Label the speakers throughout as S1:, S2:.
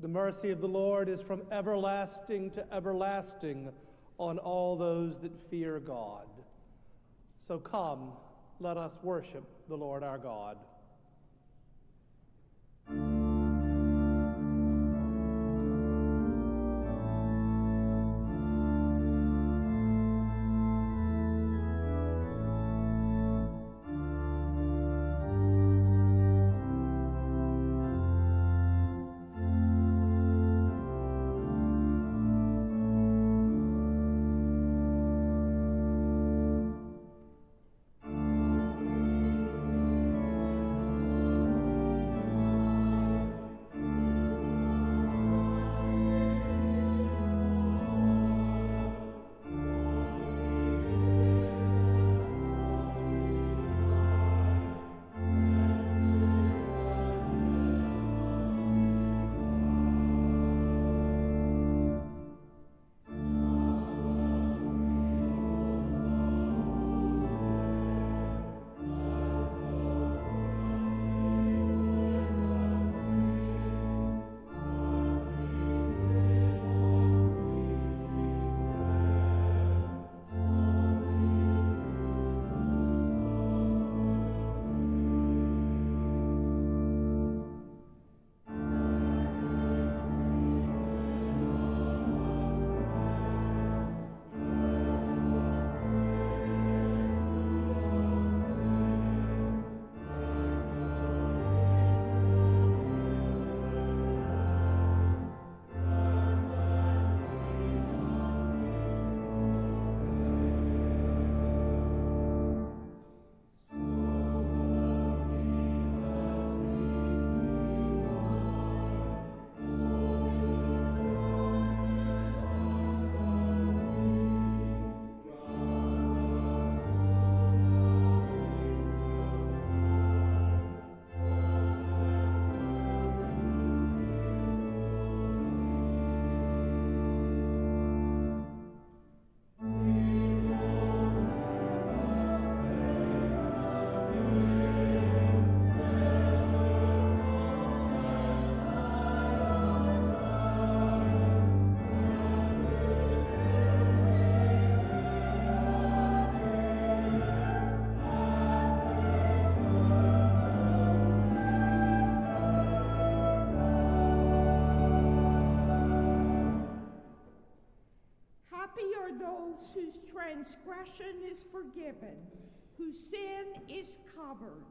S1: The mercy of the Lord is from everlasting to everlasting on all those that fear God. So come, let us worship the Lord our God.
S2: Transgression is forgiven, whose sin is covered.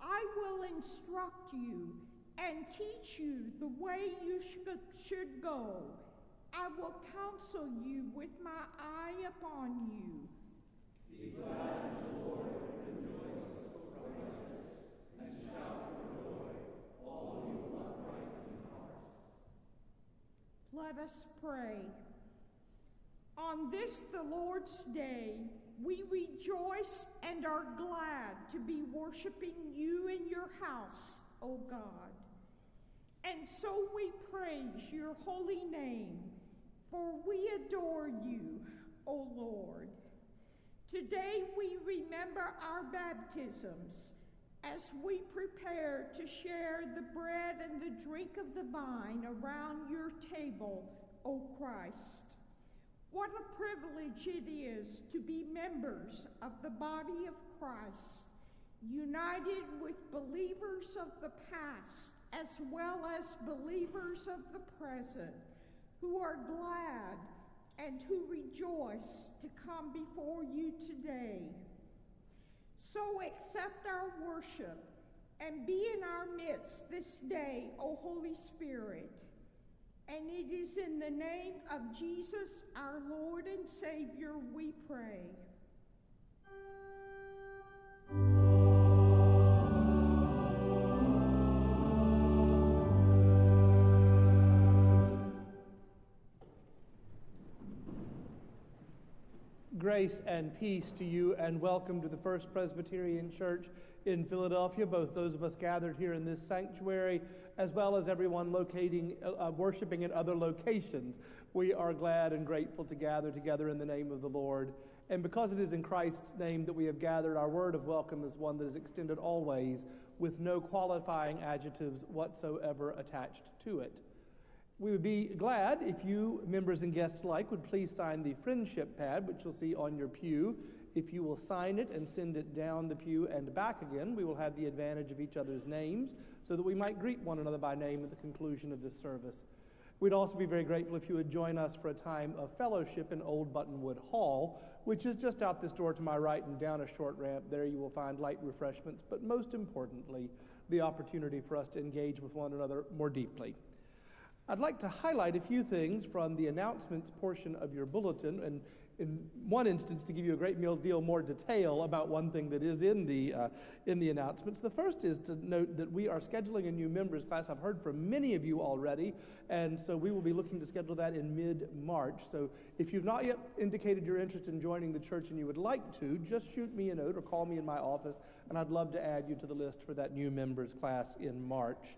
S2: I will instruct you and teach you the way you should, should go. I will counsel you with my eye upon you.
S3: Be glad, Lord, and rejoice, O righteous, and shout
S2: Let us pray. On this, the Lord's Day, we rejoice and are glad to be worshiping you in your house, O God. And so we praise your holy name, for we adore you, O Lord. Today we remember our baptisms as we prepare to share the bread and the drink of the vine around your table, O Christ. What a privilege it is to be members of the body of Christ, united with believers of the past as well as believers of the present, who are glad and who rejoice to come before you today. So accept our worship and be in our midst this day, O Holy Spirit. And it is in the name of Jesus, our Lord and Savior, we pray.
S1: Grace and peace to you, and welcome to the First Presbyterian Church in Philadelphia, both those of us gathered here in this sanctuary, as well as everyone locating, uh, worshiping in other locations. We are glad and grateful to gather together in the name of the Lord And because it is in Christ's name that we have gathered, our word of welcome is one that is extended always with no qualifying adjectives whatsoever attached to it. We would be glad if you, members and guests alike, would please sign the friendship pad, which you'll see on your pew. If you will sign it and send it down the pew and back again, we will have the advantage of each other's names so that we might greet one another by name at the conclusion of this service. We'd also be very grateful if you would join us for a time of fellowship in Old Buttonwood Hall, which is just out this door to my right and down a short ramp. There you will find light refreshments, but most importantly, the opportunity for us to engage with one another more deeply. I'd like to highlight a few things from the announcements portion of your bulletin, and in one instance, to give you a great deal more detail about one thing that is in the, uh, in the announcements. The first is to note that we are scheduling a new members class. I've heard from many of you already, and so we will be looking to schedule that in mid March. So if you've not yet indicated your interest in joining the church and you would like to, just shoot me a note or call me in my office, and I'd love to add you to the list for that new members class in March.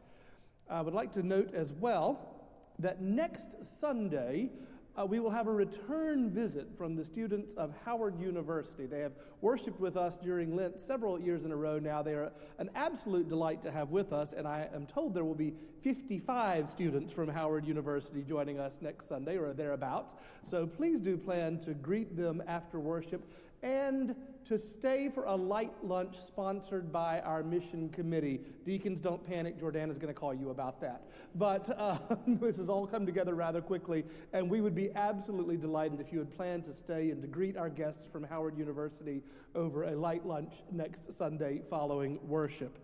S1: I would like to note as well that next Sunday, uh, we will have a return visit from the students of Howard University. They have worshiped with us during Lent several years in a row now. They are an absolute delight to have with us, and I am told there will be 55 students from Howard University joining us next Sunday or thereabouts. So please do plan to greet them after worship and to stay for a light lunch sponsored by our mission committee. Deacons, don't panic. Jordana's going to call you about that. But uh, this has all come together rather quickly, and we would be absolutely delighted if you had planned to stay and to greet our guests from Howard University over a light lunch next Sunday following worship.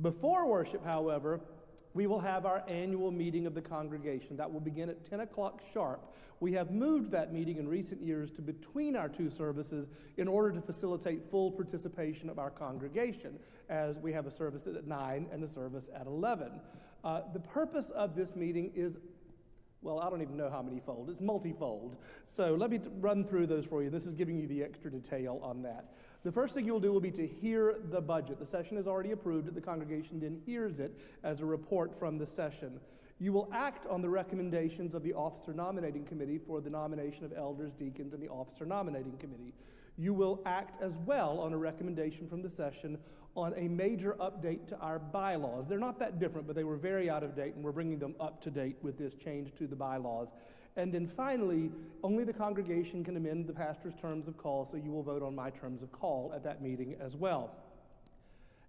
S1: Before worship, however, we will have our annual meeting of the congregation. That will begin at 10 o'clock sharp. We have moved that meeting in recent years to between our two services in order to facilitate full participation of our congregation, as we have a service at 9 and a service at 11. Uh, the purpose of this meeting is well, I don't even know how many fold. It's multifold. So let me t- run through those for you. This is giving you the extra detail on that. The first thing you'll do will be to hear the budget. The session is already approved, the congregation then hears it as a report from the session. You will act on the recommendations of the officer nominating committee for the nomination of elders, deacons, and the officer nominating committee. You will act as well on a recommendation from the session on a major update to our bylaws. They're not that different, but they were very out of date, and we're bringing them up to date with this change to the bylaws. And then finally, only the congregation can amend the pastor's terms of call, so you will vote on my terms of call at that meeting as well.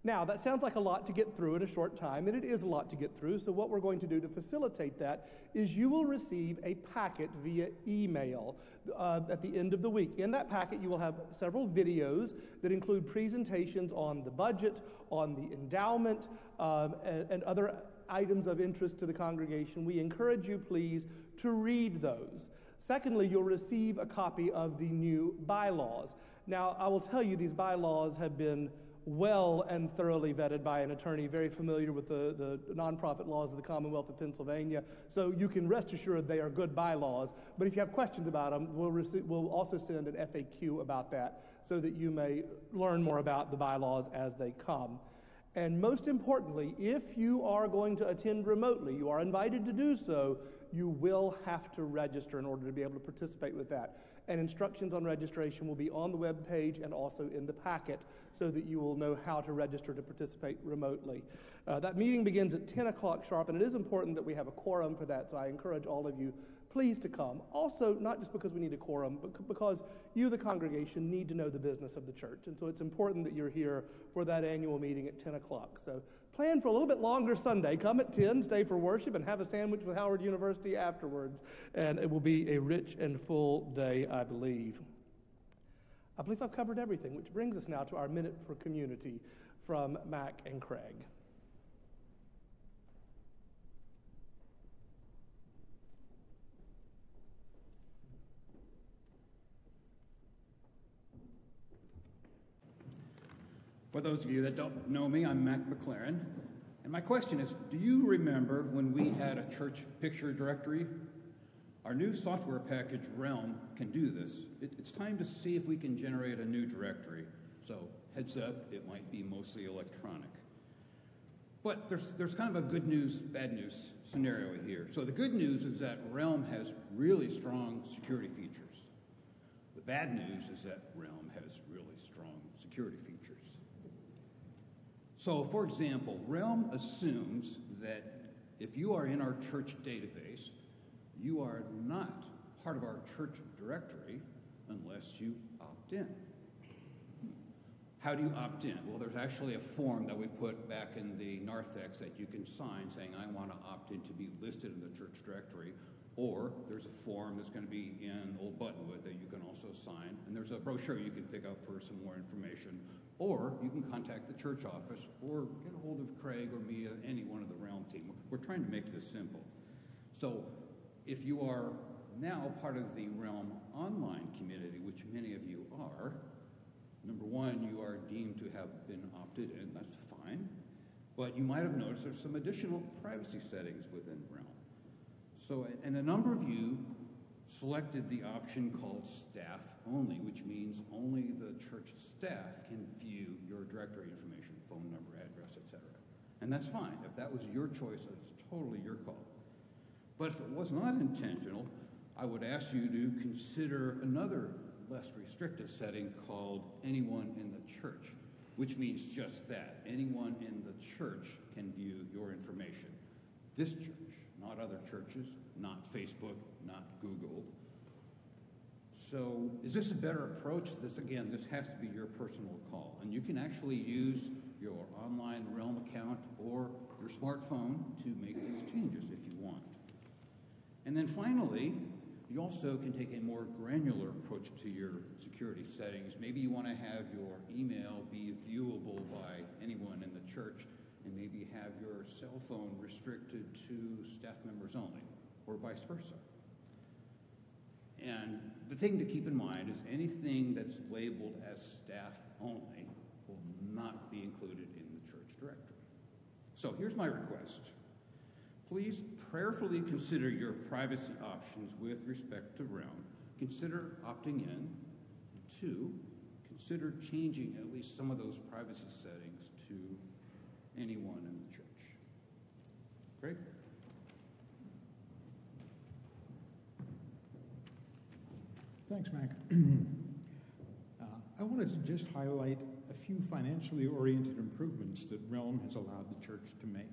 S1: Now, that sounds like a lot to get through in a short time, and it is a lot to get through. So, what we're going to do to facilitate that is you will receive a packet via email uh, at the end of the week. In that packet, you will have several videos that include presentations on the budget, on the endowment, um, and, and other items of interest to the congregation. We encourage you, please, to read those. Secondly, you'll receive a copy of the new bylaws. Now, I will tell you, these bylaws have been well and thoroughly vetted by an attorney very familiar with the, the nonprofit laws of the Commonwealth of Pennsylvania. So you can rest assured they are good bylaws. But if you have questions about them, we'll, receive, we'll also send an FAQ about that so that you may learn more about the bylaws as they come. And most importantly, if you are going to attend remotely, you are invited to do so, you will have to register in order to be able to participate with that. And instructions on registration will be on the web page and also in the packet so that you will know how to register to participate remotely. Uh, that meeting begins at 10 o'clock sharp, and it is important that we have a quorum for that, so I encourage all of you please to come. Also, not just because we need a quorum, but because you, the congregation, need to know the business of the church. And so it's important that you're here for that annual meeting at 10 o'clock. So plan for a little bit longer Sunday. Come at 10, stay for worship, and have a sandwich with Howard University afterwards. And it will be a rich and full day, I believe. I believe I've covered everything, which brings us now to our minute for community from Mac and Craig.
S4: For those of you that don't know me, I'm Mac McLaren. And my question is Do you remember when we had a church picture directory? Our new software package, Realm, can do this. It, it's time to see if we can generate a new directory. So, heads up, it might be mostly electronic. But there's, there's kind of a good news, bad news scenario here. So, the good news is that Realm has really strong security features. The bad news is that Realm has really strong security features. So, for example, Realm assumes that if you are in our church database, you are not part of our church directory unless you opt in. How do you opt in? Well, there's actually a form that we put back in the narthex that you can sign saying, I want to opt in to be listed in the church directory. Or there's a form that's going to be in Old Buttonwood that you can also sign. And there's a brochure you can pick up for some more information. Or you can contact the church office or get a hold of Craig or me, or any one of the Realm team. We're trying to make this simple. So if you are now part of the Realm online community, which many of you are, Number one, you are deemed to have been opted in. That's fine. But you might have noticed there's some additional privacy settings within Realm. So, and a number of you selected the option called staff only, which means only the church staff can view your directory information, phone number, address, etc. And that's fine. If that was your choice, it's totally your call. But if it was not intentional, I would ask you to consider another less restrictive setting called anyone in the church, which means just that. Anyone in the church can view your information. This church, not other churches, not Facebook, not Google. So, is this a better approach? This again, this has to be your personal call. And you can actually use your online Realm account or your smartphone to make these changes if you want. And then finally, you also can take a more granular approach to your security settings. Maybe you want to have your email be viewable by anyone in the church, and maybe have your cell phone restricted to staff members only, or vice versa. And the thing to keep in mind is anything that's labeled as staff only will not be included in the church directory. So here's my request. Please prayerfully consider your privacy options with respect to Realm. Consider opting in. Two, consider changing at least some of those privacy settings to anyone in the church. Great.
S5: Thanks, Mac. uh, I wanted to just highlight a few financially oriented improvements that Realm has allowed the church to make.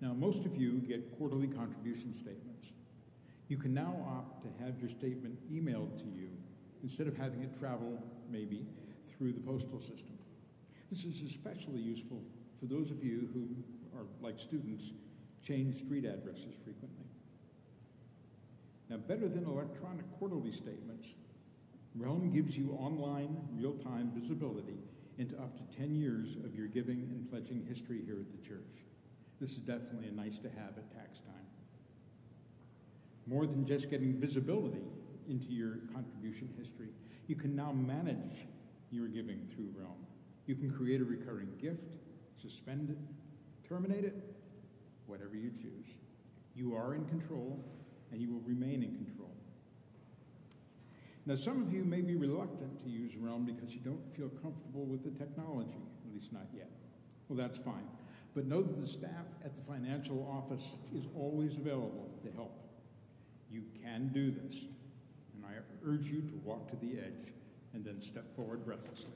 S5: Now, most of you get quarterly contribution statements. You can now opt to have your statement emailed to you instead of having it travel, maybe, through the postal system. This is especially useful for those of you who are, like students, change street addresses frequently. Now, better than electronic quarterly statements, Realm gives you online, real time visibility into up to 10 years of your giving and pledging history here at the church. This is definitely a nice to have at tax time. More than just getting visibility into your contribution history, you can now manage your giving through Realm. You can create a recurring gift, suspend it, terminate it, whatever you choose. You are in control, and you will remain in control. Now, some of you may be reluctant to use Realm because you don't feel comfortable with the technology, at least not yet. Well, that's fine. But know that the staff at the financial office is always available to help. You can do this. And I urge you to walk to the edge and then step forward breathlessly.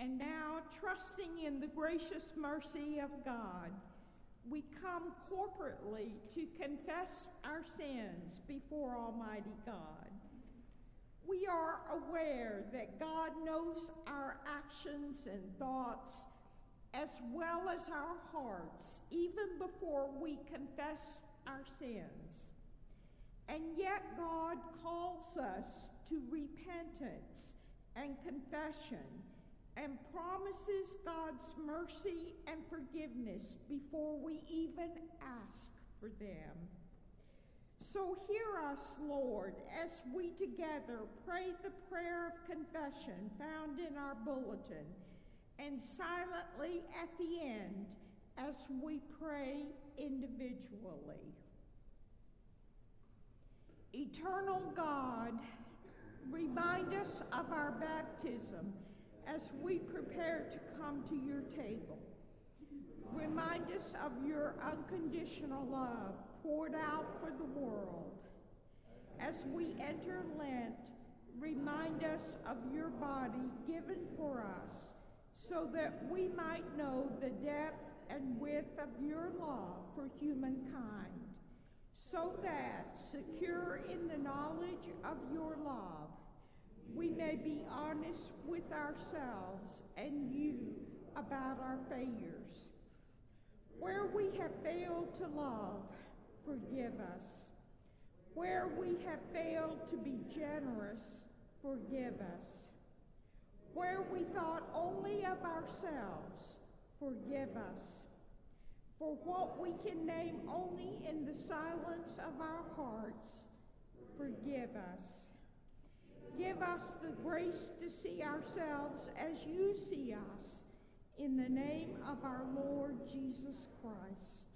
S2: And now, trusting in the gracious mercy of God, we come corporately to confess our sins before Almighty God. We are aware that God knows our actions and thoughts as well as our hearts, even before we confess our sins. And yet, God calls us to repentance and confession and promises God's mercy and forgiveness before we even ask for them. So hear us, Lord, as we together pray the prayer of confession found in our bulletin, and silently at the end as we pray individually. Eternal God, Remind us of our baptism as we prepare to come to your table. Remind us of your unconditional love poured out for the world. As we enter Lent, remind us of your body given for us so that we might know the depth and width of your love for humankind, so that, secure in the knowledge of your love, we may be honest with ourselves and you about our failures. Where we have failed to love, forgive us. Where we have failed to be generous, forgive us. Where we thought only of ourselves, forgive us. For what we can name only in the silence of our hearts, forgive us. Give us the grace to see ourselves as you see us, in the name of our Lord Jesus Christ.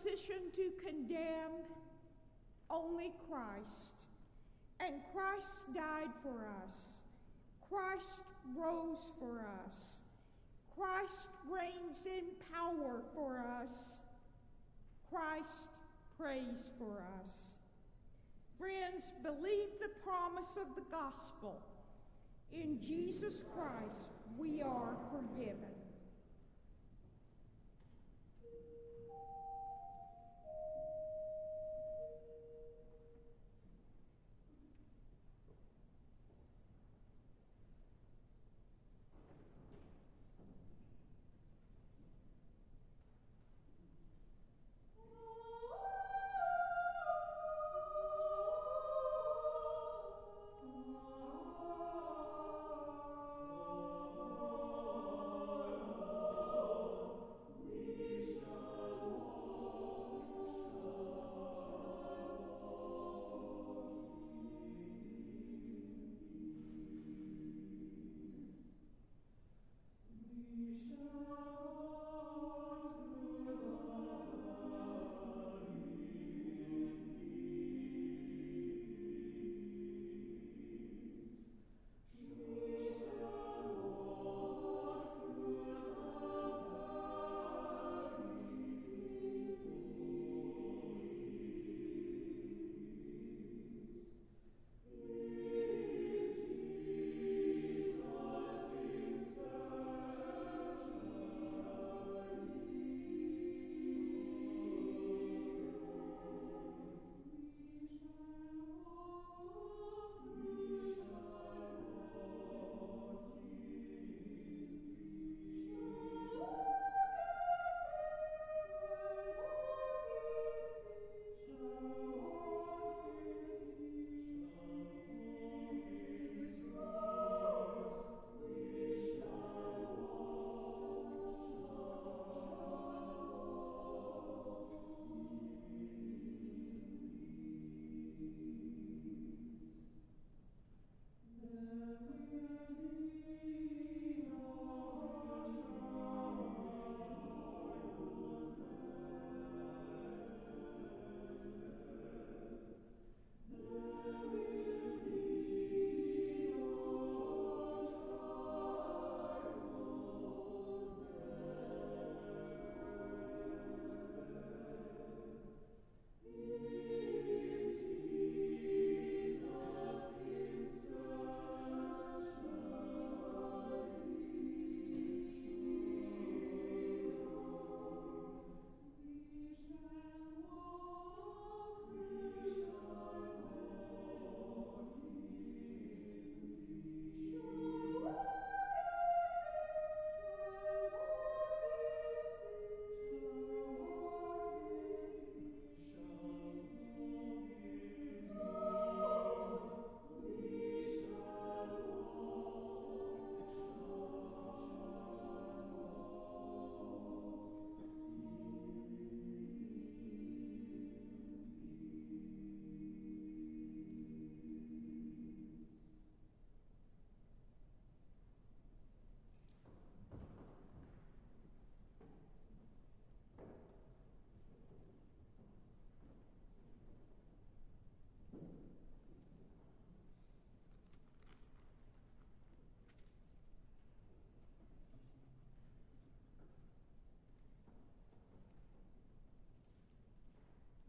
S2: Position to condemn only Christ. And Christ died for us. Christ rose for us. Christ reigns in power for us. Christ prays for us. Friends, believe the promise of the gospel. In Jesus Christ, we are forgiven.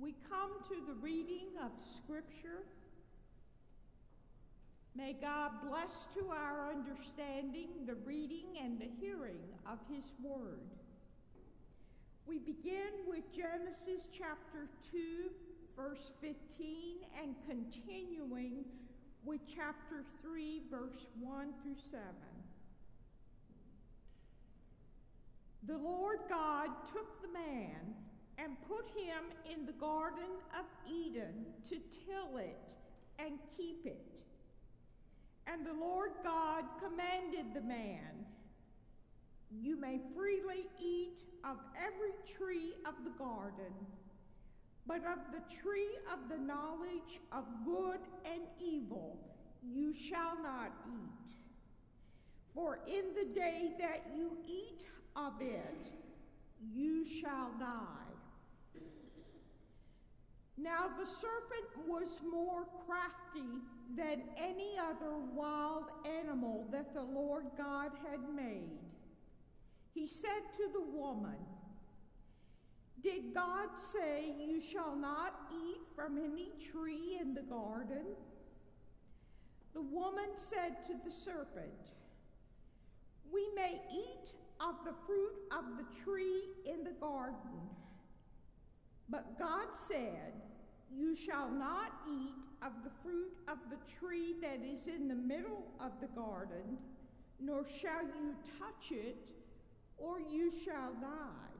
S2: We come to the reading of Scripture. May God bless to our understanding the reading and the hearing of His Word. We begin with Genesis chapter 2, verse 15, and continuing with chapter 3, verse 1 through 7. The Lord God took the man and put him in the Garden of Eden to till it and keep it. And the Lord God commanded the man, You may freely eat of every tree of the garden, but of the tree of the knowledge of good and evil you shall not eat. For in the day that you eat of it, you shall die. Now the serpent was more crafty than any other wild animal that the Lord God had made. He said to the woman, Did God say you shall not eat from any tree in the garden? The woman said to the serpent, We may eat of the fruit of the tree in the garden. But God said, You shall not eat of the fruit of the tree that is in the middle of the garden, nor shall you touch it, or you shall die.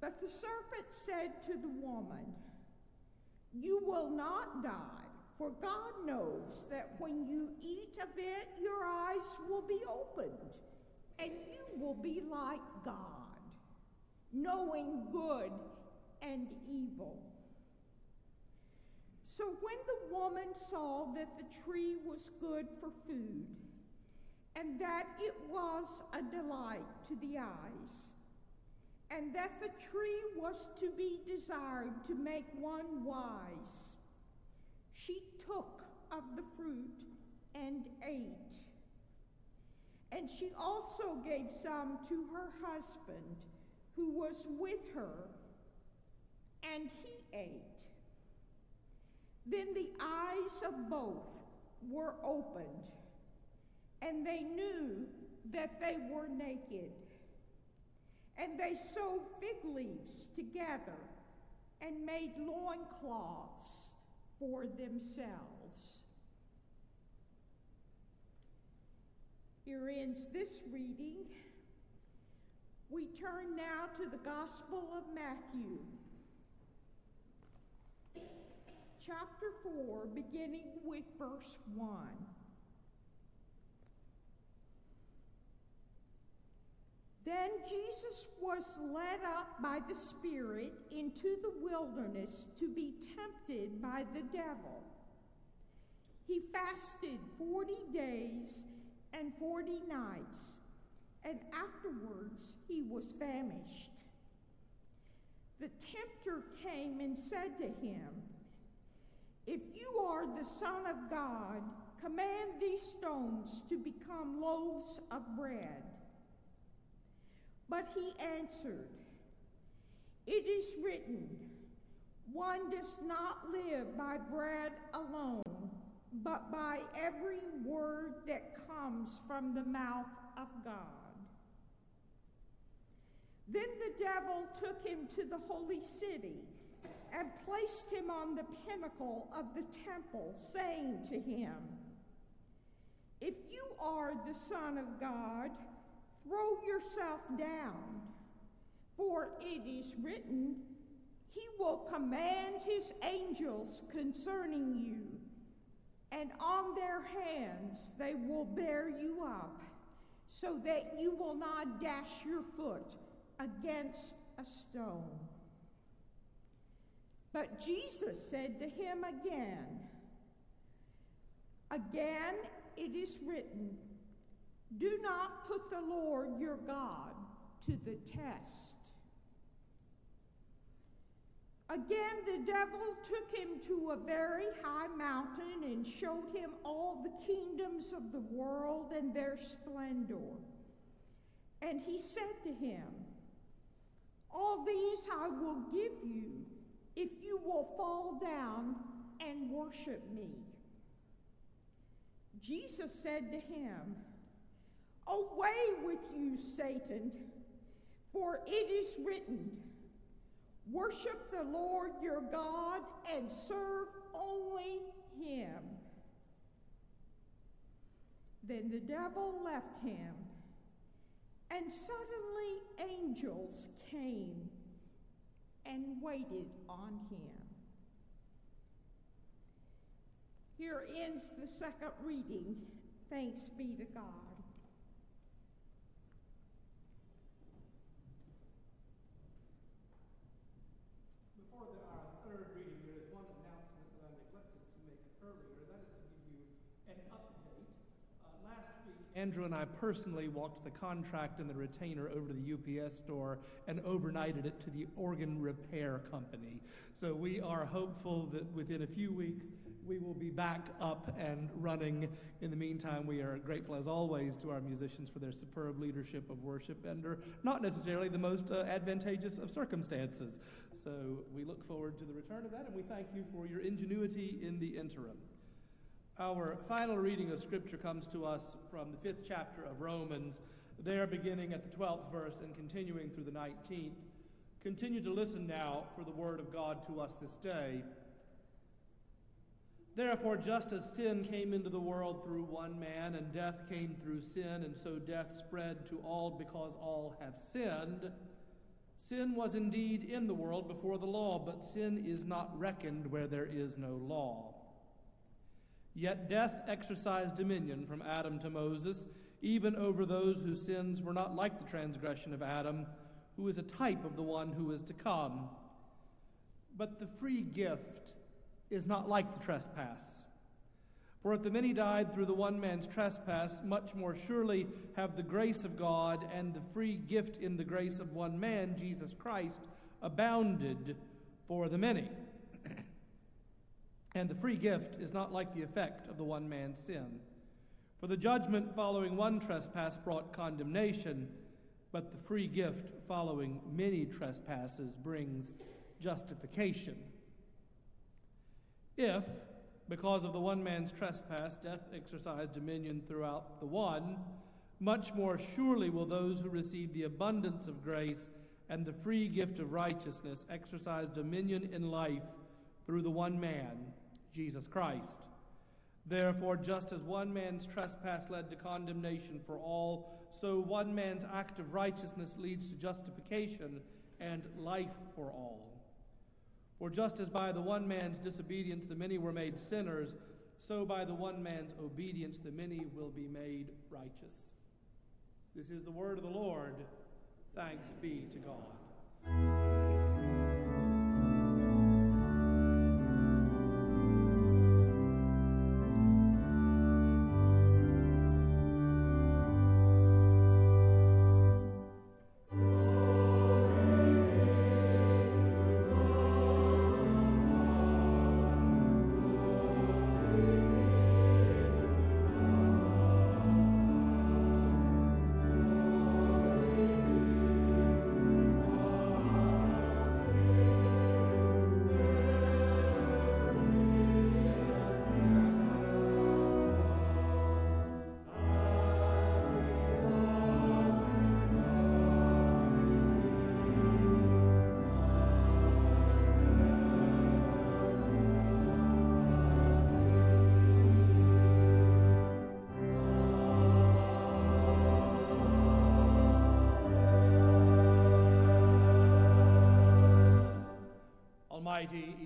S2: But the serpent said to the woman, You will not die. For God knows that when you eat of it, your eyes will be opened, and you will be like God, knowing good and evil. So when the woman saw that the tree was good for food, and that it was a delight to the eyes, and that the tree was to be desired to make one wise, she took of the fruit and ate. And she also gave some to her husband who was with her, and he ate. Then the eyes of both were opened, and they knew that they were naked. And they sewed fig leaves together and made loincloths for themselves. Here ends this reading. We turn now to the Gospel of Matthew, chapter 4, beginning with verse 1. Then Jesus was led up by the Spirit into the wilderness to be tempted by the devil. He fasted 40 days and 40 nights, and afterwards he was famished. The tempter came and said to him, If you are the Son of God, command these stones to become loaves of bread. But he answered, It is written, one does not live by bread alone, but by every word that comes from the mouth of God. Then the devil took him to the holy city and placed him on the pinnacle of the temple, saying to him, If you are the Son of God, Throw yourself down, for it is written, He will command His angels concerning you, and on their hands they will bear you up, so that you will not dash your foot against a stone. But Jesus said to him again, Again it is written, do not put the Lord your God to the test. Again, the devil took him to a very high mountain and showed him all the kingdoms of the world and their splendor. And he said to him, All these I will give you if you will fall down and worship me. Jesus said to him, Away with you, Satan, for it is written, Worship the Lord your God and serve only him. Then the devil left him, and suddenly angels came and waited on him. Here ends the second reading. Thanks be to God.
S1: Andrew and I personally walked the contract and the retainer over to the UPS store and overnighted it to the organ repair company. So we are hopeful that within a few weeks we will be back up and running. In the meantime, we are grateful as always to our musicians for their superb leadership of worship under not necessarily the most uh, advantageous of circumstances. So we look forward to the return of that and we thank you for your ingenuity in the interim. Our final reading of Scripture comes to us from the fifth chapter of Romans, there beginning at the 12th verse and continuing through the 19th. Continue to listen now for the word of God to us this day. Therefore, just as sin came into the world through one man, and death came through sin, and so death spread to all because all have sinned, sin was indeed in the world before the law, but sin is not reckoned where there is no law. Yet death exercised dominion from Adam to Moses, even over those whose sins were not like the transgression of Adam, who is a type of the one who is to come. But the free gift is not like the trespass. For if the many died through the one man's trespass, much more surely have the grace of God and the free gift in the grace of one man, Jesus Christ, abounded for the many. And the free gift is not like the effect of the one man's sin. For the judgment following one trespass brought condemnation, but the free gift following many trespasses brings justification. If, because of the one man's trespass, death exercised dominion throughout the one, much more surely will those who receive the abundance of grace and the free gift of righteousness exercise dominion in life through the one man, Jesus Christ. Therefore, just as one man's trespass led to condemnation for all, so one man's act of righteousness leads to justification and life for all. For just as by the one man's disobedience the many were made sinners, so by the one man's obedience the many will be made righteous. This is the word of the Lord. Thanks be to God.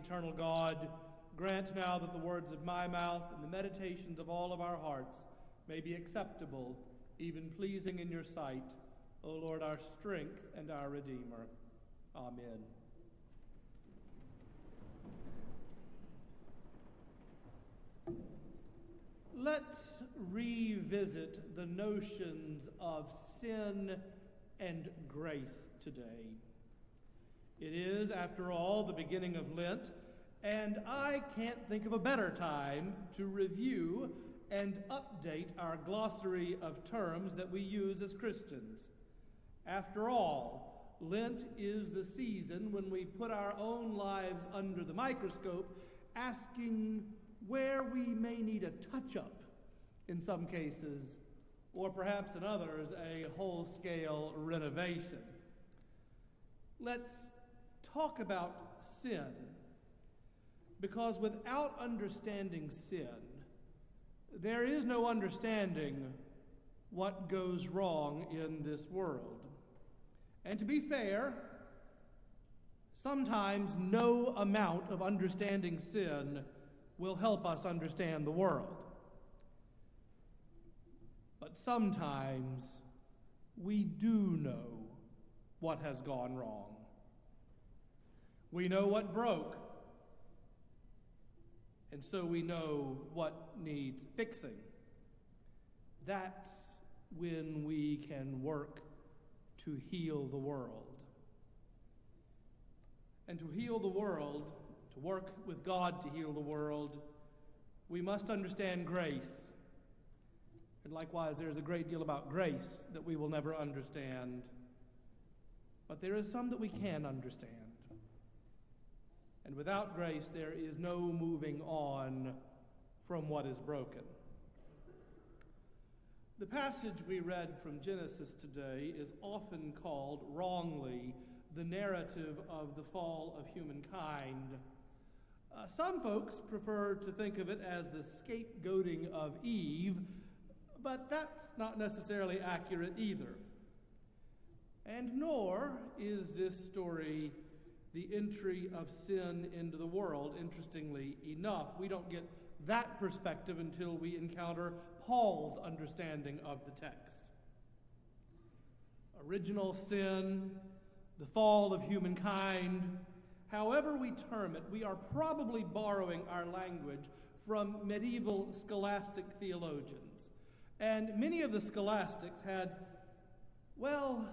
S1: Eternal God, grant now that the words of my mouth and the meditations of all of our hearts may be acceptable, even pleasing in your sight, O Lord, our strength and our Redeemer. Amen. Let's revisit the notions of sin and grace today. It is, after all, the beginning of Lent, and I can't think of a better time to review and update our glossary of terms that we use as Christians. After all, Lent is the season when we put our own lives under the microscope, asking where we may need a touch up in some cases, or perhaps in others, a whole scale renovation. Let's talk about sin, because without understanding sin, there is no understanding what goes wrong in this world. And to be fair, sometimes no amount of understanding sin will help us understand the world. But sometimes we do know what has gone wrong. We know what broke, and so we know what needs fixing. That's when we can work to heal the world. And to heal the world, to work with God to heal the world, we must understand grace. And likewise, there is a great deal about grace that we will never understand. But there is some that we can understand. And without grace, there is no moving on from what is broken. The passage we read from Genesis today is often called wrongly the narrative of the fall of humankind. Uh, some folks prefer to think of it as the scapegoating of Eve, but that's not necessarily accurate either. And nor is this story the entry of sin into the world, interestingly enough. We don't get that perspective until we encounter Paul's understanding of the text. Original sin, the fall of humankind, however we term it, we are probably borrowing our language from medieval scholastic theologians. And many of the scholastics had, well,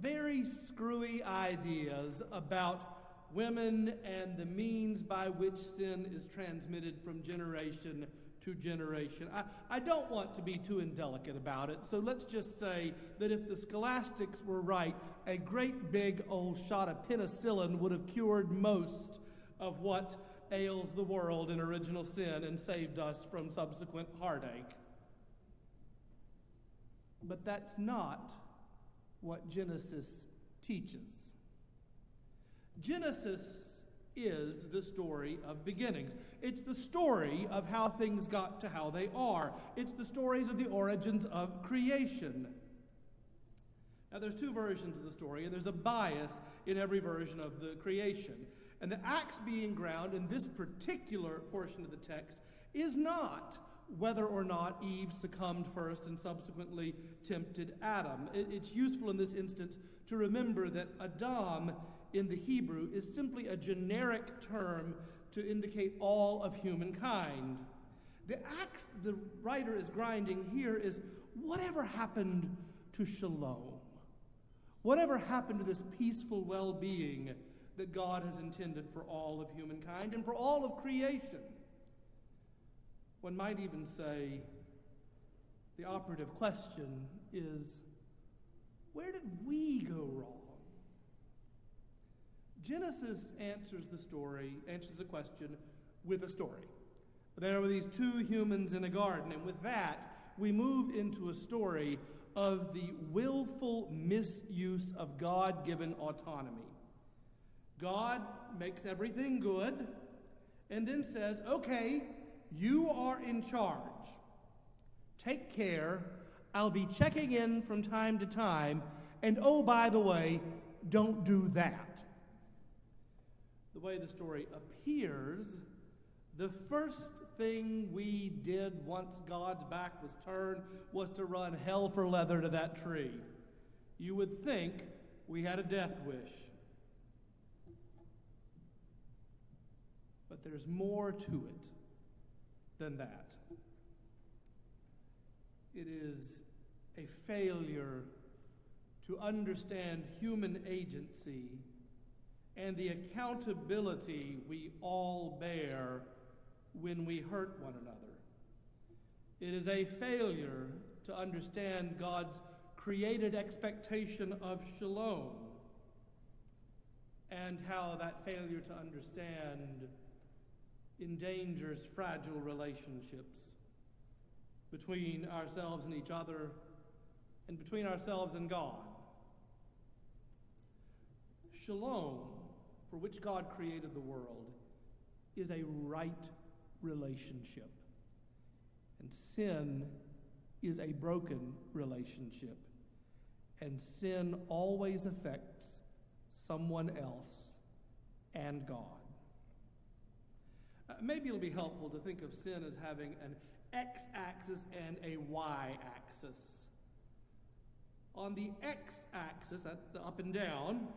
S1: very screwy ideas about women and the means by which sin is transmitted from generation to generation. I, I don't want to be too indelicate about it, so let's just say that if the scholastics were right, a great big old shot of penicillin would have cured most of what ails the world in original sin and saved us from subsequent heartache. But that's not what Genesis teaches. Genesis is the story of beginnings. It's the story of how things got to how they are. It's the stories of the origins of creation. Now, there's two versions of the story, and there's a bias in every version of the creation. And the axe being ground in this particular portion of the text is not whether or not Eve succumbed first and subsequently tempted Adam. It's useful in this instance to remember that Adam in the Hebrew is simply a generic term to indicate all of humankind. The axe the writer is grinding here is whatever happened to shalom? Whatever happened to this peaceful well being that God has intended for all of humankind and for all of creation? One might even say the operative question is where did we go wrong? Genesis answers the story, answers the question with a story. There were these two humans in a garden, and with that, we move into a story of the willful misuse of God given autonomy. God makes everything good and then says, okay, you are in charge. Take care. I'll be checking in from time to time. And oh, by the way, don't do that way the story appears, the first thing we did once God's back was turned was to run hell for leather to that tree. You would think we had a death wish. But there's more to it than that. It is a failure to understand human agency and the accountability we all bear when we hurt one another. It is a failure to understand God's created expectation of shalom. and how that failure to understand endangers fragile relationships between ourselves and each other and between ourselves and God. Shalom, for which God created the world, is a right relationship. And sin is a broken relationship. And sin always affects someone else and God. Uh, maybe it'll be helpful to think of sin as having an x axis and a y axis. On the x axis, that's the up and down,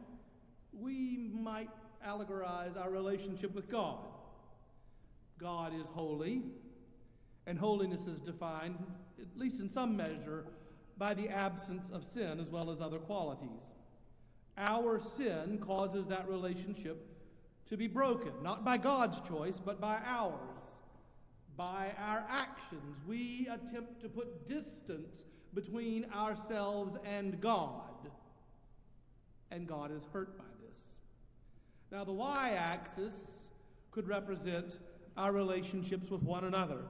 S1: we might allegorize our relationship with God. God is holy, and holiness is defined, at least in some measure, by the absence of sin as well as other qualities. Our sin causes that relationship to be broken, not by God's choice, but by ours. By our actions, we attempt to put distance between ourselves and God. And God is hurt by. Now, the y axis could represent our relationships with one another.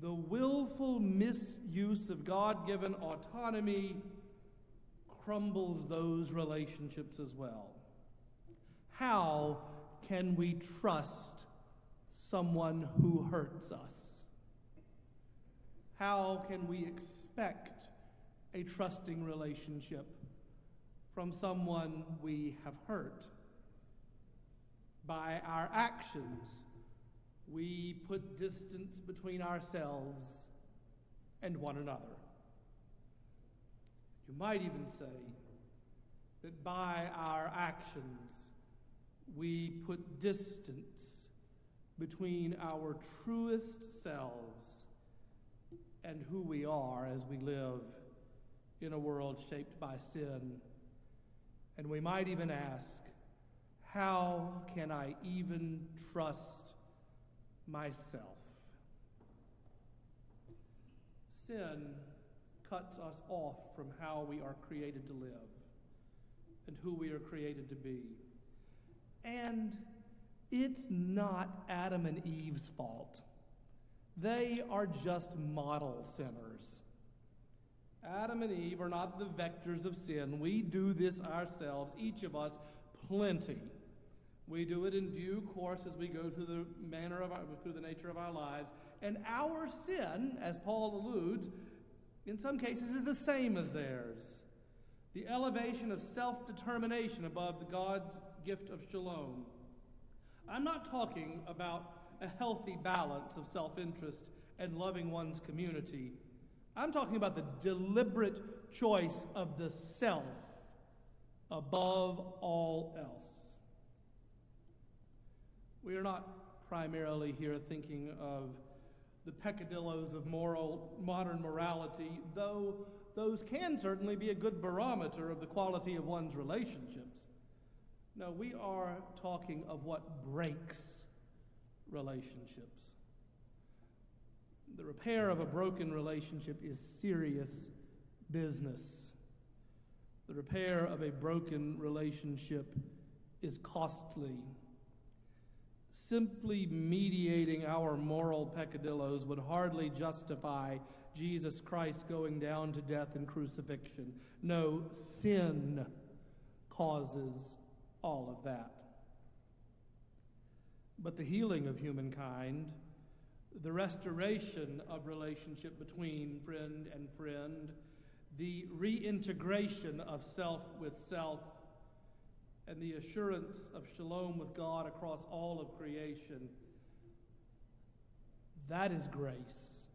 S1: The willful misuse of God given autonomy crumbles those relationships as well. How can we trust someone who hurts us? How can we expect a trusting relationship from someone we have hurt? By our actions, we put distance between ourselves and one another. You might even say that by our actions, we put distance between our truest selves and who we are as we live in a world shaped by sin. And we might even ask, how can I even trust myself? Sin cuts us off from how we are created to live and who we are created to be. And it's not Adam and Eve's fault. They are just model sinners. Adam and Eve are not the vectors of sin. We do this ourselves, each of us, plenty. We do it in due course as we go through the manner of our, through the nature of our lives. And our sin, as Paul alludes, in some cases is the same as theirs. The elevation of self determination above the God's gift of shalom. I'm not talking about a healthy balance of self interest and loving one's community. I'm talking about the deliberate choice of the self above all else. We are not primarily here thinking of the peccadillos of moral modern morality, though those can certainly be a good barometer of the quality of one's relationships. No, we are talking of what breaks relationships. The repair of a broken relationship is serious business. The repair of a broken relationship is costly. Simply mediating our moral peccadillos would hardly justify Jesus Christ going down to death and crucifixion. No, sin causes all of that. But the healing of humankind, the restoration of relationship between friend and friend, the reintegration of self with self, and the assurance of shalom with God across all of creation, that is grace.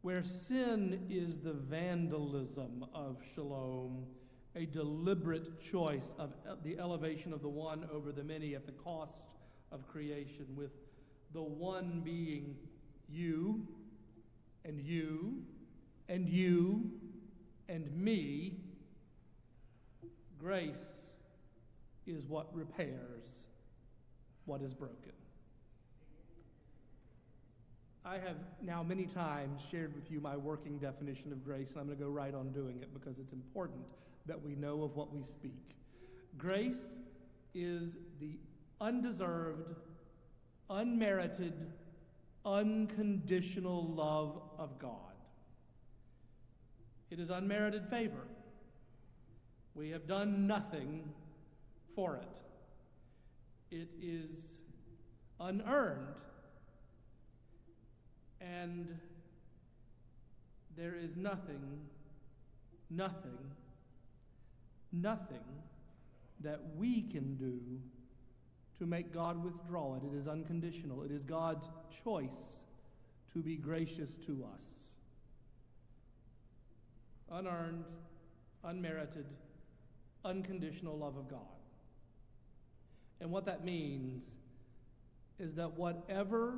S1: Where sin is the vandalism of shalom, a deliberate choice of the elevation of the one over the many at the cost of creation, with the one being you and you and you and me. Grace is what repairs what is broken. I have now many times shared with you my working definition of grace, and I'm going to go right on doing it because it's important. that we know of what we speak. Grace is the undeserved, unmerited, unconditional love of God. It is unmerited favor. We have done nothing for it. It is unearned. And there is nothing, nothing, nothing that we can do to make God withdraw it. It is unconditional. It is God's choice to be gracious to us. Unearned, unmerited, unconditional love of God. And what that means is that whatever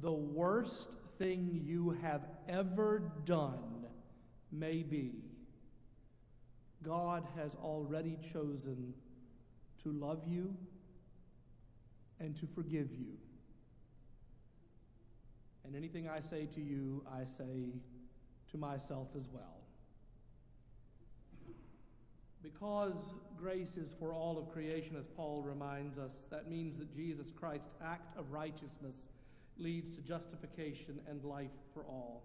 S1: the worst thing you have ever done may be, God has already chosen to love you and to forgive you. And anything I say to you, I say to myself as well. Because grace is for all of creation, as Paul reminds us, that means that Jesus Christ's act of righteousness leads to justification and life for all.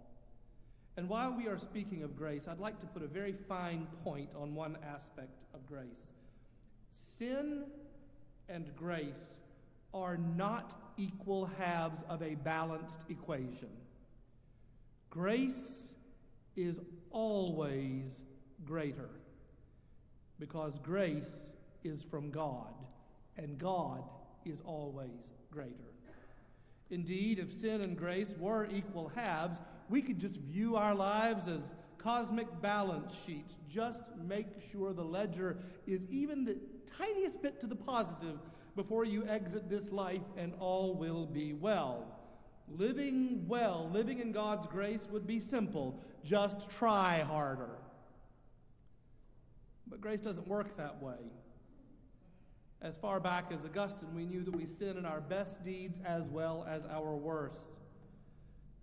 S1: And while we are speaking of grace, I'd like to put a very fine point on one aspect of grace. Sin and grace are not equal halves of a balanced equation. Grace is always greater because grace is from God and God is always greater. Indeed, if sin and grace were equal halves, we could just view our lives as cosmic balance sheets. Just make sure the ledger is even the tiniest bit to the positive before you exit this life, and all will be well. Living well, living in God's grace would be simple. Just try harder. But grace doesn't work that way. As far back as Augustine, we knew that we sin in our best deeds as well as our worst.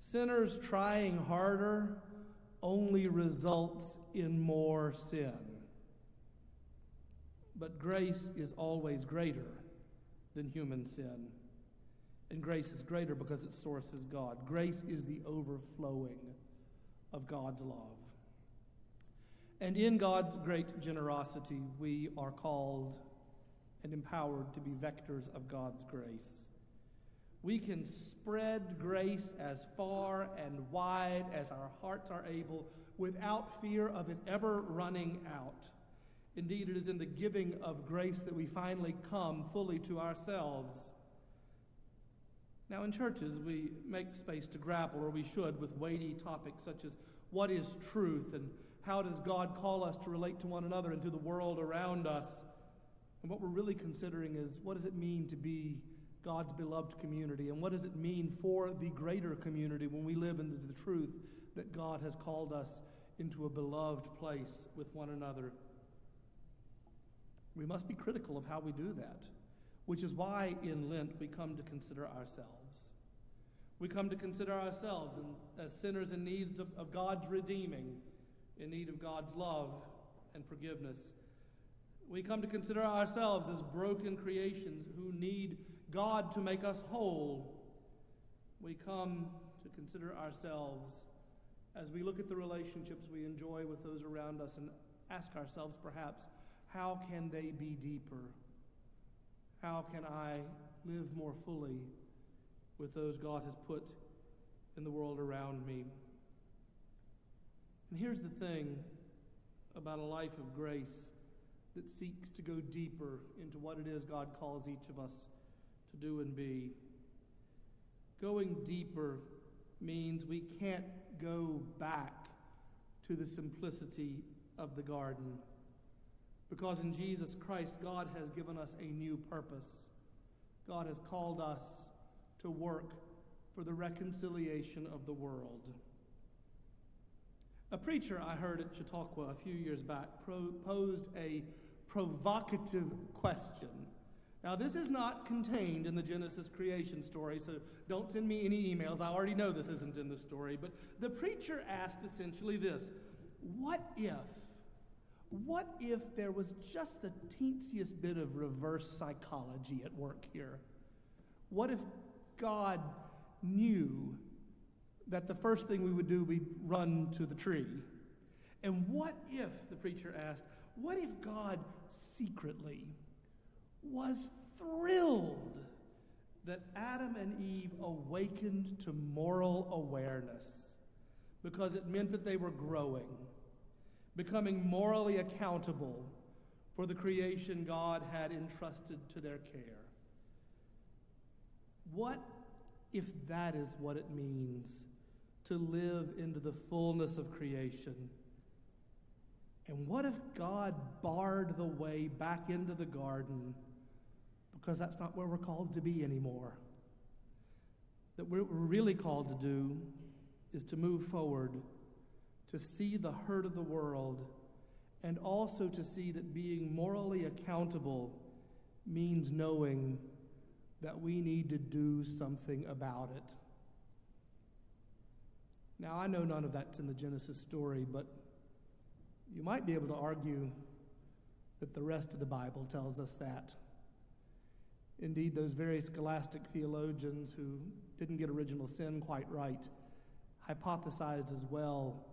S1: Sinners trying harder only results in more sin. But grace is always greater than human sin. And grace is greater because its source is God. Grace is the overflowing of God's love. And in God's great generosity, we are called and empowered to be vectors of God's grace. We can spread grace as far and wide as our hearts are able without fear of it ever running out. Indeed, it is in the giving of grace that we finally come fully to ourselves. Now, in churches, we make space to grapple, or we should, with weighty topics such as what is truth and how does God call us to relate to one another and to the world around us. And what we're really considering is what does it mean to be God's beloved community? And what does it mean for the greater community when we live in the truth that God has called us into a beloved place with one another? We must be critical of how we do that, which is why in Lent we come to consider ourselves. We come to consider ourselves as sinners in need of, of God's redeeming, in need of God's love and forgiveness. We come to consider ourselves as broken creations who need God to make us whole. We come to consider ourselves as we look at the relationships we enjoy with those around us and ask ourselves, perhaps, how can they be deeper? How can I live more fully with those God has put in the world around me? And here's the thing about a life of grace that seeks to go deeper into what it is God calls each of us to do and be. Going deeper means we can't go back to the simplicity of the garden. Because in Jesus Christ, God has given us a new purpose. God has called us to work for the reconciliation of the world. A preacher I heard at Chautauqua a few years back posed a provocative question. Now, this is not contained in the Genesis creation story, so don't send me any emails. I already know this isn't in the story. But the preacher asked essentially this What if What if there was just the teensiest bit of reverse psychology at work here? What if God knew that the first thing we would do, we'd run to the tree? And what if, the preacher asked, what if God secretly was thrilled that Adam and Eve awakened to moral awareness because it meant that they were growing, becoming morally accountable for the creation God had entrusted to their care? What if that is what it means to live into the fullness of creation? And what if God barred the way back into the garden because that's not where we're called to be anymore? That what we're really called to do is to move forward, to see the hurt of the world, and also to see that being morally accountable means knowing that we need to do something about it. Now, I know none of that's in the Genesis story, but you might be able to argue that the rest of the Bible tells us that. Indeed, those very scholastic theologians who didn't get original sin quite right hypothesized as well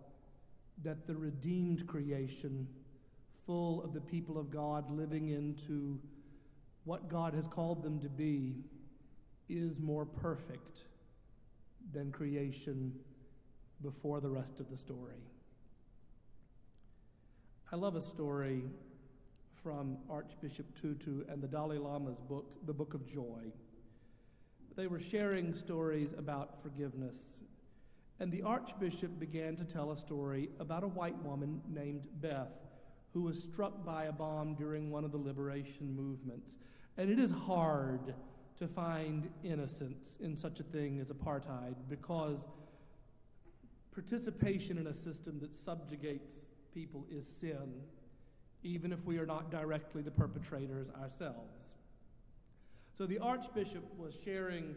S1: that the redeemed creation, full of the people of God living into what God has called them to be, is more perfect than creation before the rest of the story. I love a story from Archbishop Tutu and the Dalai Lama's book, The Book of Joy. They were sharing stories about forgiveness, and the Archbishop began to tell a story about a white woman named Beth who was struck by a bomb during one of the liberation movements. And it is hard to find innocence in such a thing as apartheid because participation in a system that subjugates people is sin, even if we are not directly the perpetrators ourselves. So the Archbishop was sharing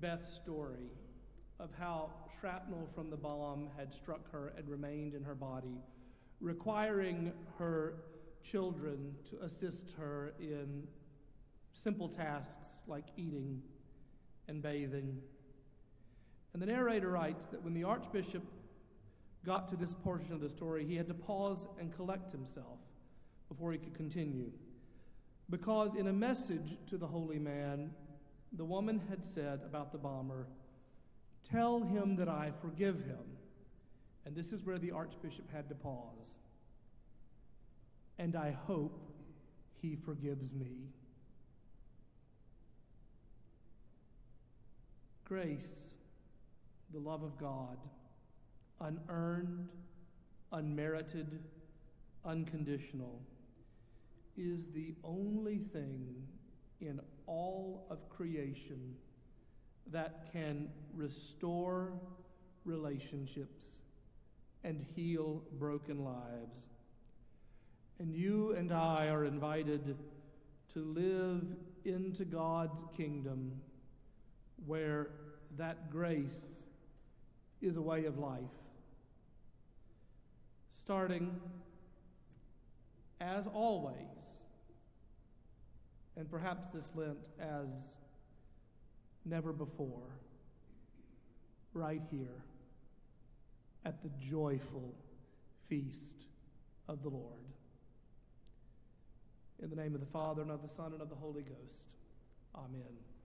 S1: Beth's story of how shrapnel from the bomb had struck her and remained in her body, requiring her children to assist her in simple tasks like eating and bathing. And the narrator writes that when the Archbishop got to this portion of the story, he had to pause and collect himself before he could continue. Because in a message to the holy man, the woman had said about the bomber, Tell him that I forgive him. And this is where the archbishop had to pause. And I hope he forgives me. Grace, the love of God, unearned, unmerited, unconditional, is the only thing in all of creation that can restore relationships and heal broken lives. And you and I are invited to live into God's kingdom where that grace is a way of life. Starting, as always, and perhaps this Lent as never before, right here at the joyful feast of the Lord. In the name of the Father, and of the Son, and of the Holy Ghost. Amen.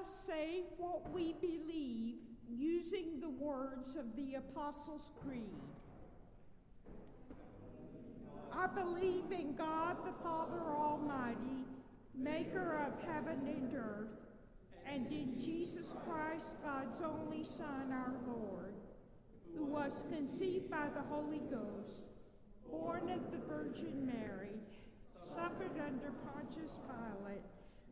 S2: Us say what we believe using the words of the Apostles' Creed. I believe in God the Father Almighty, maker of heaven and earth, and in Jesus Christ, God's only Son, our Lord, who was conceived by the Holy Ghost, born of the Virgin Mary, suffered under Pontius Pilate,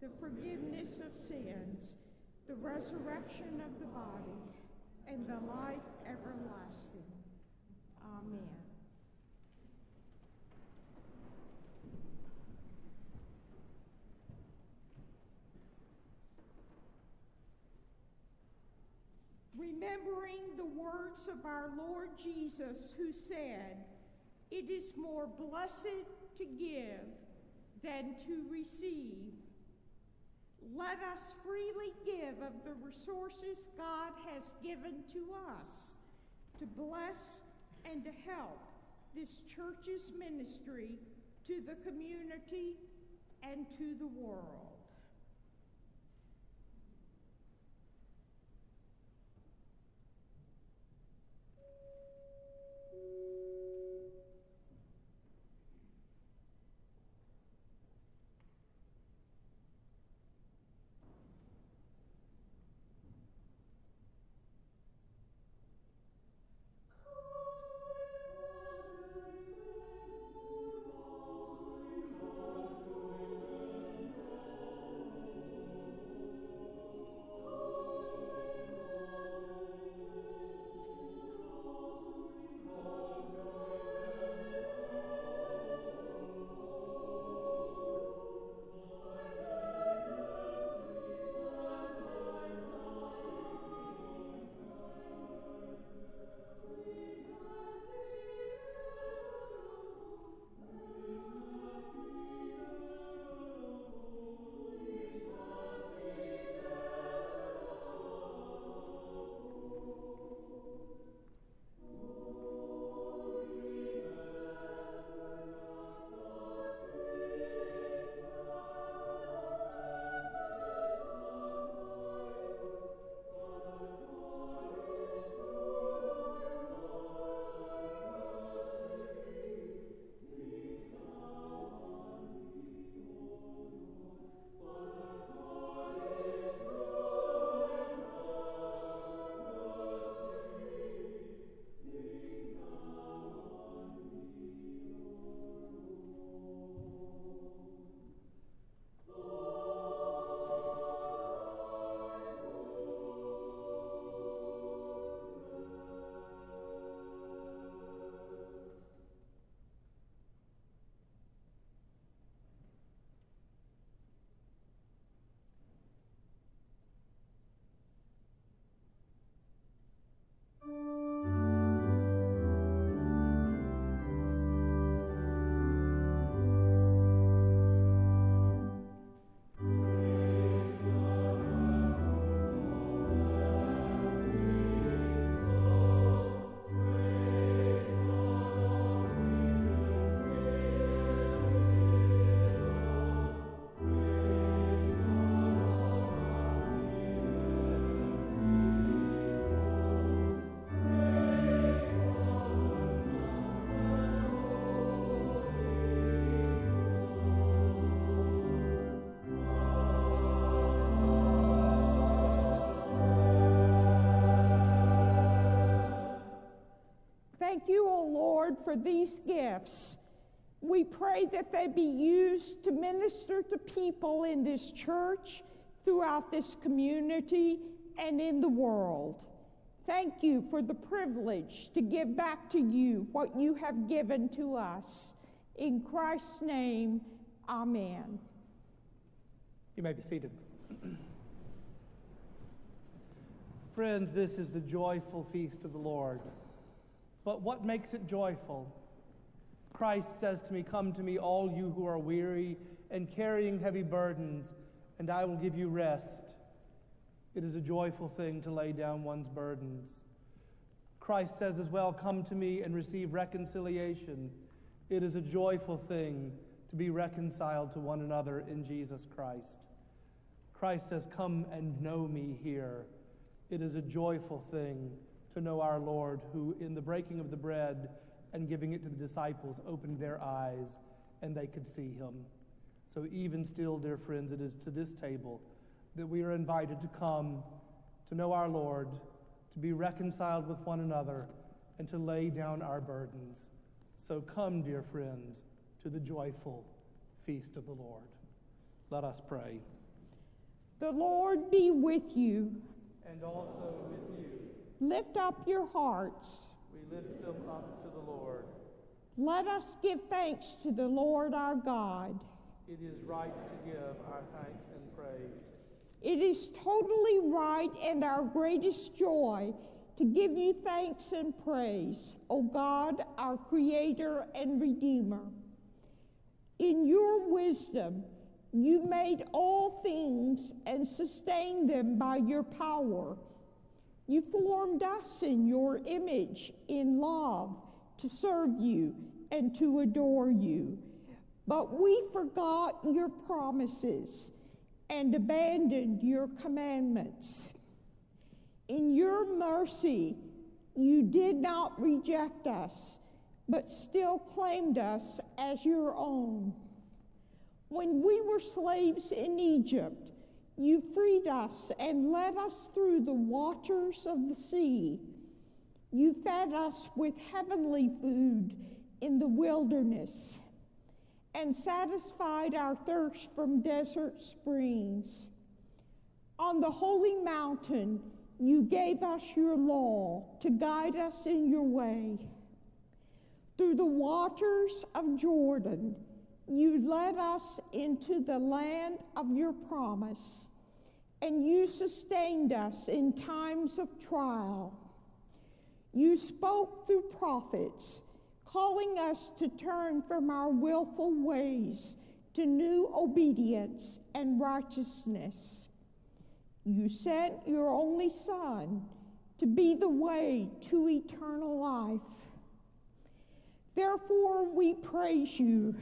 S2: the forgiveness of sins, the resurrection of the body, and the life everlasting. Amen. remembering the words of our Lord Jesus, who said, It is more blessed to give than to receive. Let us freely give of the resources God has given to us to bless and to help this church's ministry to the community and to the world. For these gifts. We pray that they be used to minister to people in this church, throughout this community, and in the world. Thank you for the privilege to give back to you what you have given to us. In Christ's name, amen.
S1: You may be seated. Friends, this is the joyful feast of the Lord. But what makes it joyful? Christ says to me, Come to me, all you who are weary and carrying heavy burdens, and I will give you rest. It is a joyful thing to lay down one's burdens. Christ says as well, Come to me and receive reconciliation. It is a joyful thing to be reconciled to one another in Jesus Christ. Christ says, Come and know me here. It is a joyful thing to know our Lord, who, in the breaking of the bread and giving it to the disciples, opened their eyes and they could see him. So, even still, dear friends, it is to this table that we are invited to come to know our Lord, to be reconciled with one another, and to lay down our burdens. So, come, dear friends, to the joyful feast of the Lord. Let us pray.
S2: The Lord be with you.
S1: And also with you.
S2: Lift up your hearts.
S1: We lift them up to the Lord.
S2: Let us give thanks to the Lord our God.
S1: It is right to give our thanks and praise.
S2: It is totally right and our greatest joy to give you thanks and praise, O God, our Creator and Redeemer. In your wisdom, you made all things and sustained them by your power. You formed us in your image in love to serve you and to adore you. But we forgot your promises and abandoned your commandments. In your mercy, you did not reject us, but still claimed us as your own. When we were slaves in Egypt, you freed us and led us through the waters of the sea. You fed us with heavenly food in the wilderness and satisfied our thirst from desert springs. On the holy mountain, you gave us your law to guide us in your way. Through the waters of Jordan, you led us into the land of your promise, and you sustained us in times of trial. You spoke through prophets calling us to turn from our willful ways to new obedience and righteousness. You sent your only Son to be the way to eternal life. Therefore, we praise you,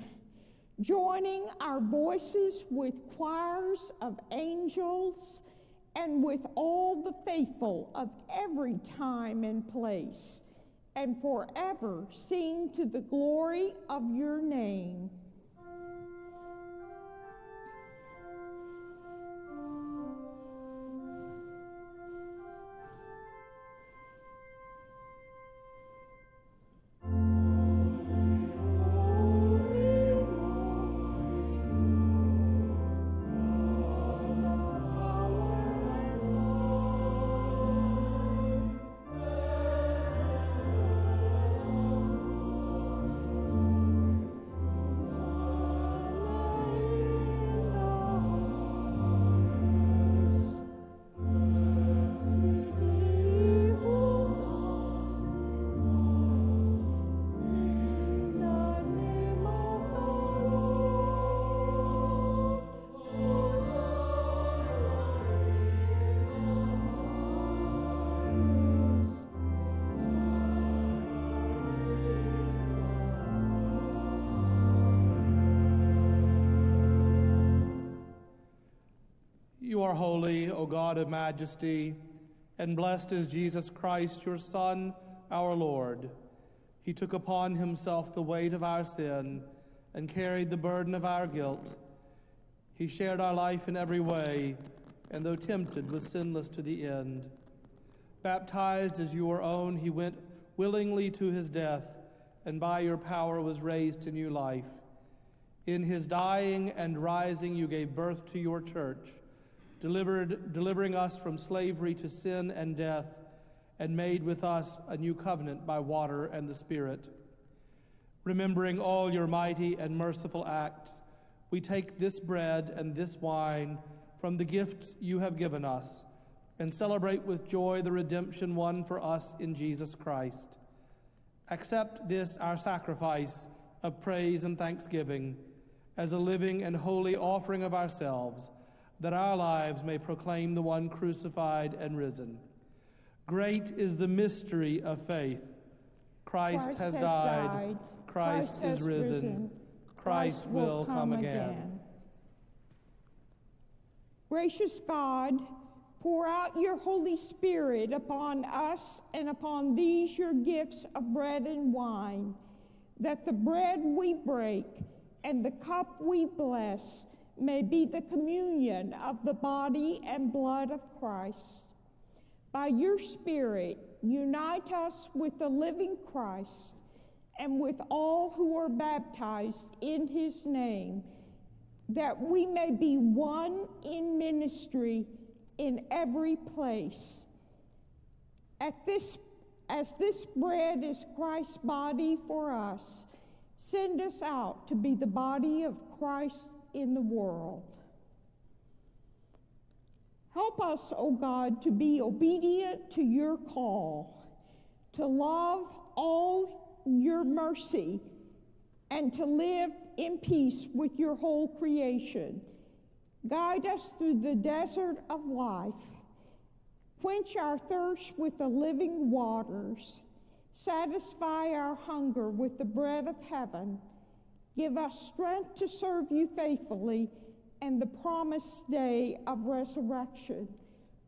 S2: joining our voices with choirs of angels and with all the faithful of every time and place and forever sing to the glory of your name.
S1: God of majesty, and blessed is Jesus Christ, your Son, our Lord. He took upon himself the weight of our sin and carried the burden of our guilt. He shared our life in every way, and though tempted, was sinless to the end. Baptized as your own, he went willingly to his death, and by your power was raised to new life. In his dying and rising, you gave birth to your church delivered, delivering us from slavery to sin and death, and made with us a new covenant by water and the Spirit. Remembering all your mighty and merciful acts, we take this bread and this wine from the gifts you have given us, and celebrate with joy the redemption won for us in Jesus Christ. Accept this, our sacrifice of praise and thanksgiving, as a living and holy offering of ourselves, that our lives may proclaim the one crucified and risen. Great is the mystery of faith. Christ,
S2: Christ
S1: has, died.
S2: died.
S1: Christ,
S2: Christ
S1: is risen.
S2: risen.
S1: Christ, will come, again.
S2: Gracious God, pour out your Holy Spirit upon us and upon these your gifts of bread and wine, that the bread we break and the cup we bless may be the communion of the body and blood of Christ. By your Spirit, unite us with the living Christ and with all who are baptized in his name, that we may be one in ministry in every place. At this, as this bread is Christ's body for us, send us out to be the body of Christ in the world. Help us, O God, to be obedient to your call, to love all your mercy, and to live in peace with your whole creation. Guide us through the desert of life. Quench our thirst with the living waters. Satisfy our hunger with the bread of heaven. Give us strength to serve you faithfully and the promised day of resurrection,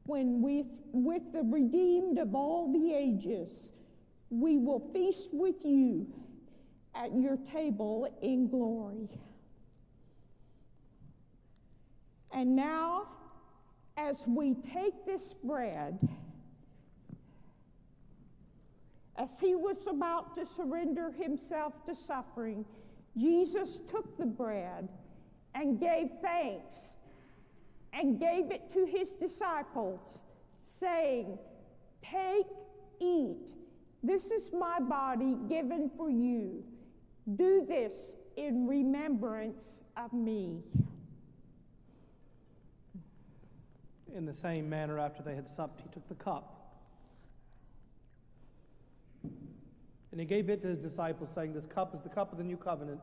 S2: when with, with the redeemed of all the ages, we will feast with you at your table in glory. And now, as we take this bread, as he was about to surrender himself to suffering, Jesus took the bread and gave thanks and gave it to his disciples, saying, Take, eat. This is my body given for you. Do this in remembrance of me.
S1: In the same manner, after they had supped, he took the cup. And he gave it to his disciples, saying, This cup is the cup of the new covenant,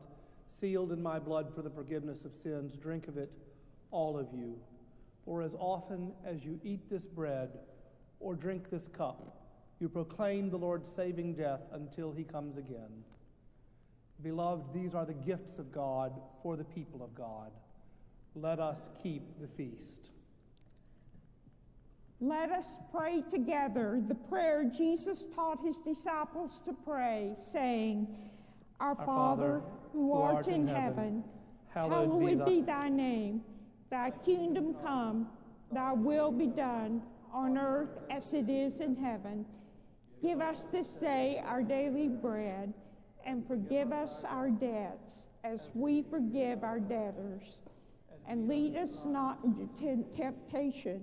S1: sealed in my blood for the forgiveness of sins. Drink of it, all of you. For as often as you eat this bread or drink this cup, you proclaim the Lord's saving death until he comes again. Beloved, these are the gifts of God for the people of God. Let us keep the feast.
S2: Let us pray together the prayer Jesus taught his disciples to pray, saying, Our,
S1: Our
S2: Father,
S1: Father,
S2: who art in heaven, hallowed be thy name. Thy kingdom come, thy will be done, on earth as it is in heaven. Give us this day our daily bread, and forgive us our debts, as we forgive our debtors. And lead us not into temptation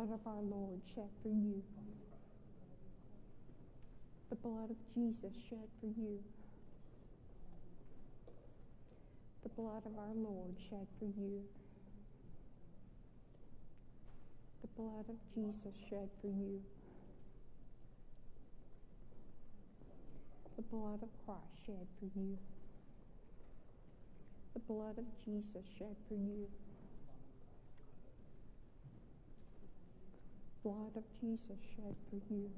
S2: blood of our Lord shed for you. The blood of Jesus shed for you. The blood of our Lord shed for you. The blood of Jesus shed for you. The blood of Christ shed for you. The blood of Jesus shed for you. Blood of Jesus shed for you.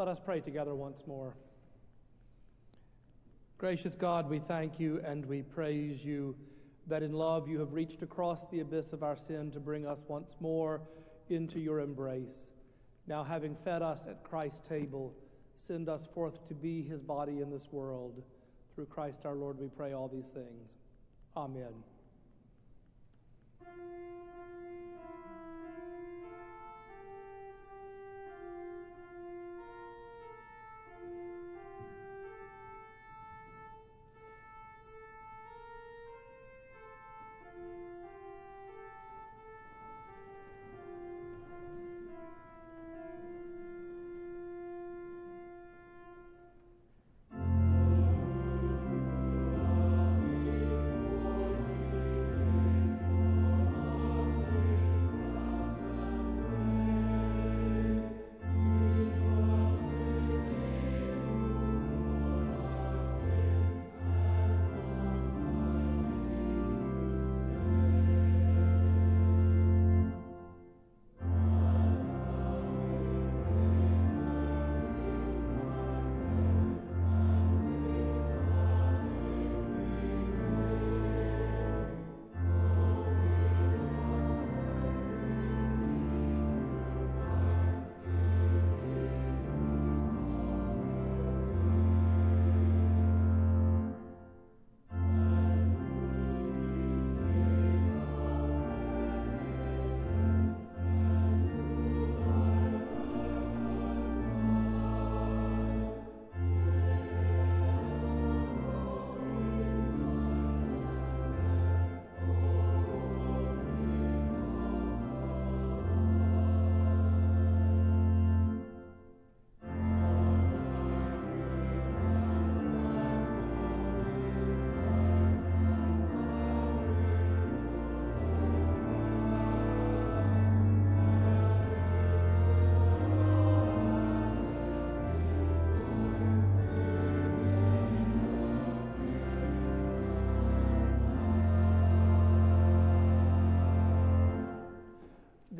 S1: Let us pray together once more. Gracious God, we thank you and we praise you that in love you have reached across the abyss of our sin to bring us once more into your embrace. Now, having fed us at Christ's table, send us forth to be his body in this world. Through Christ our Lord, we pray all these things. Amen.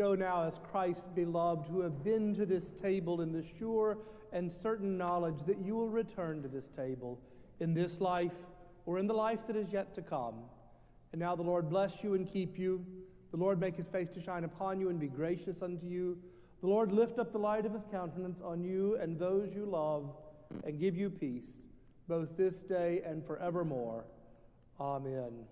S1: Go now as Christ's beloved, who have been to this table in the sure and certain knowledge that you will return to this table in this life or in the life that is yet to come. And now the Lord bless you and keep you. The Lord make his face to shine upon you and be gracious unto you. The Lord lift up the light of his countenance on you and those you love and give you peace, both this day and forevermore. Amen.